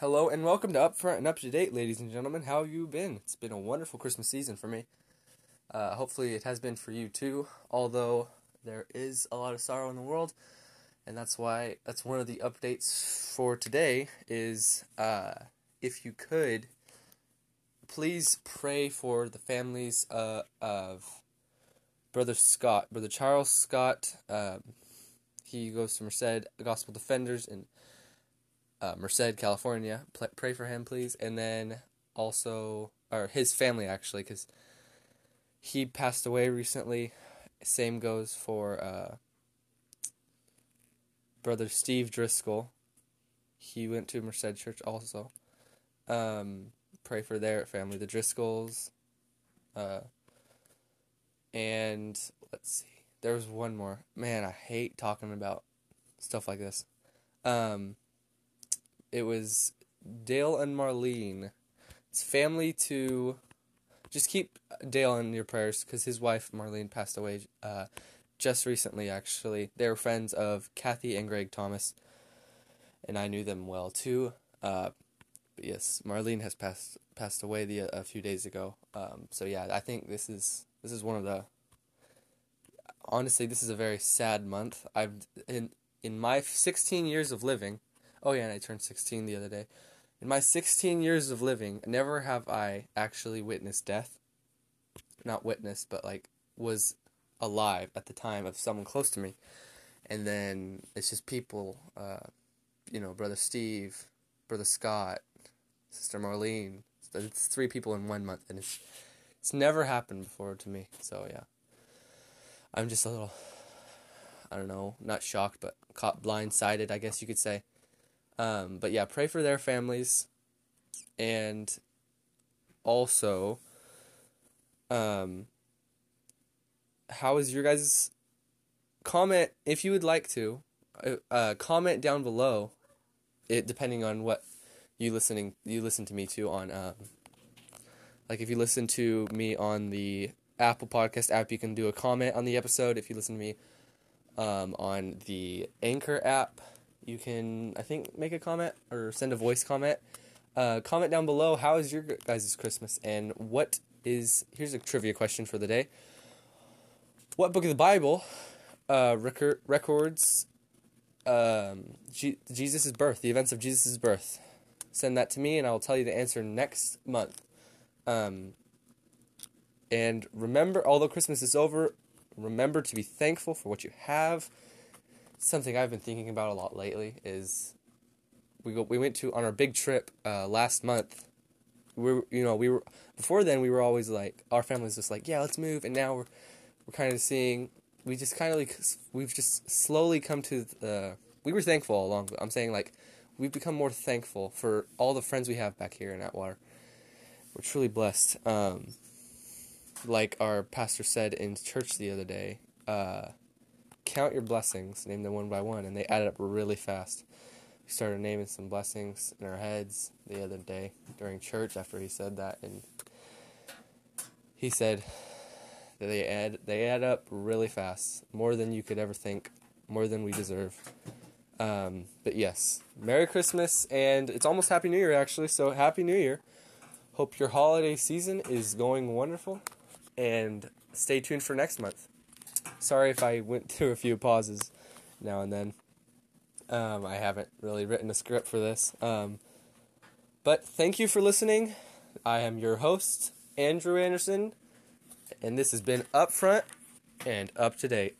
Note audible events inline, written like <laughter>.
Hello and welcome to Upfront and Up to Date, ladies and gentlemen. How have you been? It's been a wonderful Christmas season for me. Uh, hopefully, it has been for you too. Although there is a lot of sorrow in the world, and that's why that's one of the updates for today. Is uh, if you could, please pray for the families uh, of Brother Scott, Brother Charles Scott. Um, he goes to Merced Gospel Defenders in uh, Merced, California. Pray for him, please. And then also, or his family actually, because he passed away recently. Same goes for uh, brother Steve Driscoll. He went to Merced Church also. Um, pray for their family, the Driscolls. Uh, and let's see, there was one more. Man, I hate talking about stuff like this. Um, it was Dale and Marlene. It's family to. Just keep Dale in your prayers because his wife Marlene passed away uh, just recently. Actually, they were friends of Kathy and Greg Thomas, and I knew them well too. Uh, but yes, Marlene has passed passed away the a few days ago. Um, so yeah, I think this is this is one of the. Honestly, this is a very sad month. I've in in my 16 years of living, Oh yeah, and I turned 16 the other day. In my 16 years of living, never have I actually witnessed death. Not witnessed, but like was alive at the time of someone close to me. And then it's just people, uh, you know, brother Steve, brother Scott, sister Marlene. It's three people in one month, and it's it's never happened before to me. So yeah, I'm just a little, I don't know, not shocked, but caught blindsided, I guess you could say. Um, but yeah, pray for their families, and also, um, how is your guys' comment if you would like to uh, uh, comment down below it depending on what you listening you listen to me to on um, like if you listen to me on the apple podcast app you can do a comment on the episode. If you listen to me um, on the anchor app you can I think make a comment or send a voice comment. Uh, comment down below how is your guys' Christmas and what is here's a trivia question for the day. What book of the Bible uh, record, records um, G- Jesus' birth, the events of Jesus' birth? Send that to me and I'll tell you the answer next month. Um, and remember, although Christmas is over, remember to be thankful for what you have something I've been thinking about a lot lately is we go we went to on our big trip uh, last month. We were, you know we were before then we were always like our family was just like yeah let's move and now we're we're kind of seeing we just kind of like we've just slowly come to the we were thankful along I'm saying like we've become more thankful for all the friends we have back here in Atwater. We're truly blessed. Um, like our pastor said in church the other day, uh, count your blessings, name them one by one, and they added up really fast. We started naming some blessings in our heads the other day during church after he said that, and he said that they add they add up really fast, more than you could ever think, more than we deserve. Um, but yes, Merry Christmas, and it's almost Happy New Year actually. So Happy New Year. Hope your holiday season is going wonderful, and stay tuned for next month. Sorry if I went <laughs> through a few pauses now and then. Um, I haven't really written a script for this. Um, but thank you for listening. I am your host, Andrew Anderson, and this has been Upfront and Up to Date.